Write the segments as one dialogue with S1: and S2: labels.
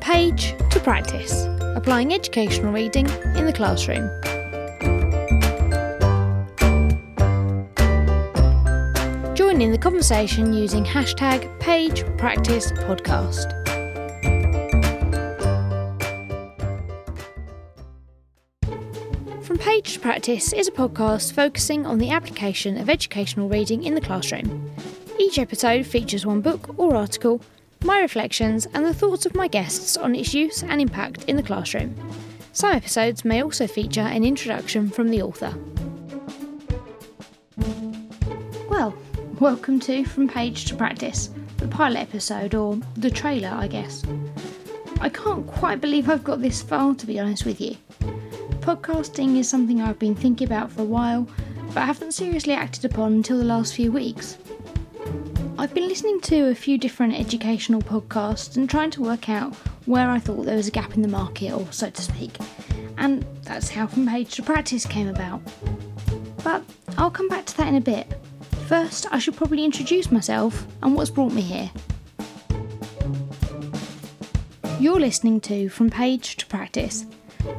S1: page to practice, applying educational reading in the classroom. Join in the conversation using hashtag page practice podcast. From Page to Practice is a podcast focusing on the application of educational reading in the classroom. Each episode features one book or article, my reflections, and the thoughts of my guests on its use and impact in the classroom. Some episodes may also feature an introduction from the author. Well, welcome to From Page to Practice, the pilot episode, or the trailer, I guess. I can't quite believe I've got this far, to be honest with you. Podcasting is something I've been thinking about for a while, but I haven't seriously acted upon until the last few weeks. I've been listening to a few different educational podcasts and trying to work out where I thought there was a gap in the market, or so to speak, and that's how From Page to Practice came about. But I'll come back to that in a bit. First, I should probably introduce myself and what's brought me here. You're listening to From Page to Practice.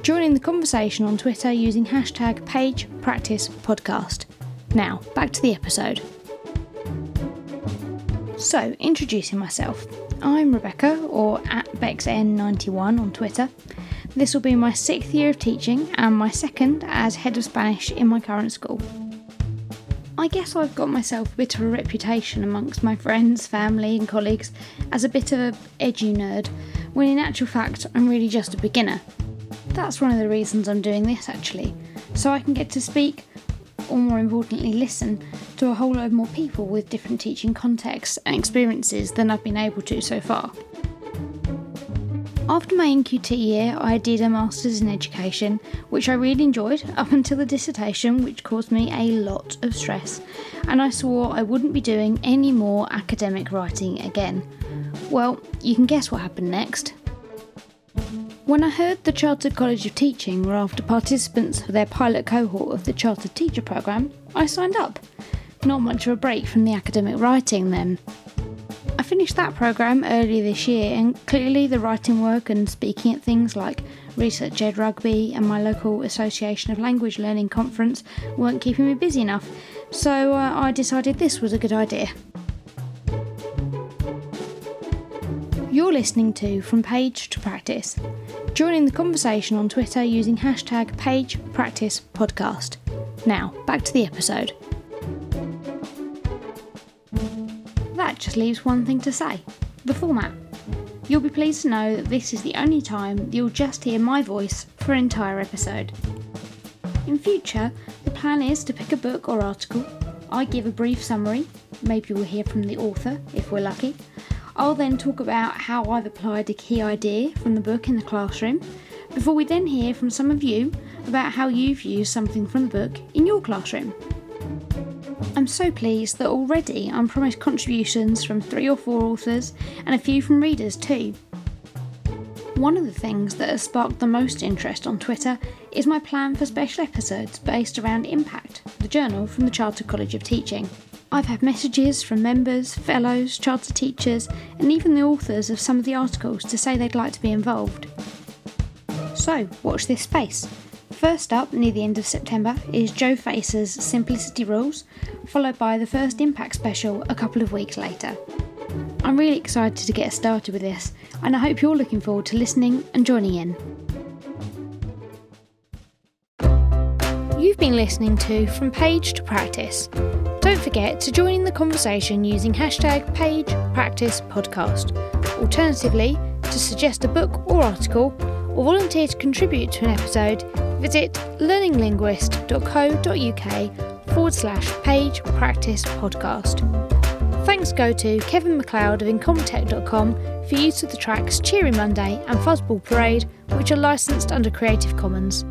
S1: Joining the conversation on Twitter using hashtag Page Practice Podcast. Now, back to the episode. So, introducing myself. I'm Rebecca, or at BexN91 on Twitter. This will be my sixth year of teaching and my second as head of Spanish in my current school. I guess I've got myself a bit of a reputation amongst my friends, family, and colleagues as a bit of a edgy nerd, when in actual fact I'm really just a beginner. That's one of the reasons I'm doing this actually, so I can get to speak, or more importantly, listen to a whole load more people with different teaching contexts and experiences than I've been able to so far. After my NQT year, I did a Masters in Education, which I really enjoyed up until the dissertation, which caused me a lot of stress, and I swore I wouldn't be doing any more academic writing again. Well, you can guess what happened next. When I heard the Chartered College of Teaching were after participants for their pilot cohort of the Chartered Teacher Programme, I signed up. Not much of a break from the academic writing then. I finished that programme early this year, and clearly the writing work and speaking at things like researchED Rugby and my local Association of Language Learning conference weren't keeping me busy enough, so uh, I decided this was a good idea. You're listening to From Page to Practice. Joining the conversation on Twitter using hashtag Page Practice Podcast. Now, back to the episode. That just leaves one thing to say the format. You'll be pleased to know that this is the only time you'll just hear my voice for an entire episode. In future, the plan is to pick a book or article, I give a brief summary, maybe we'll hear from the author if we're lucky. I'll then talk about how I've applied a key idea from the book in the classroom, before we then hear from some of you about how you've used something from the book in your classroom. I'm so pleased that already I'm promised contributions from three or four authors and a few from readers too. One of the things that has sparked the most interest on Twitter is my plan for special episodes based around Impact, the journal from the Chartered College of Teaching. I've had messages from members, fellows, charter teachers, and even the authors of some of the articles to say they'd like to be involved. So, watch this space. First up, near the end of September, is Jo Facer's Simplicity Rules, followed by the first Impact special a couple of weeks later. I'm really excited to get started with this, and I hope you're looking forward to listening and joining in. You've been listening to From Page to Practice. Don't forget to join in the conversation using hashtag Page Practice Podcast. Alternatively, to suggest a book or article, or volunteer to contribute to an episode, visit learninglinguist.co.uk forward slash page practice podcast. Thanks go to Kevin MacLeod of Incompetech.com for use of the tracks Cheery Monday and Fuzzball Parade, which are licensed under Creative Commons.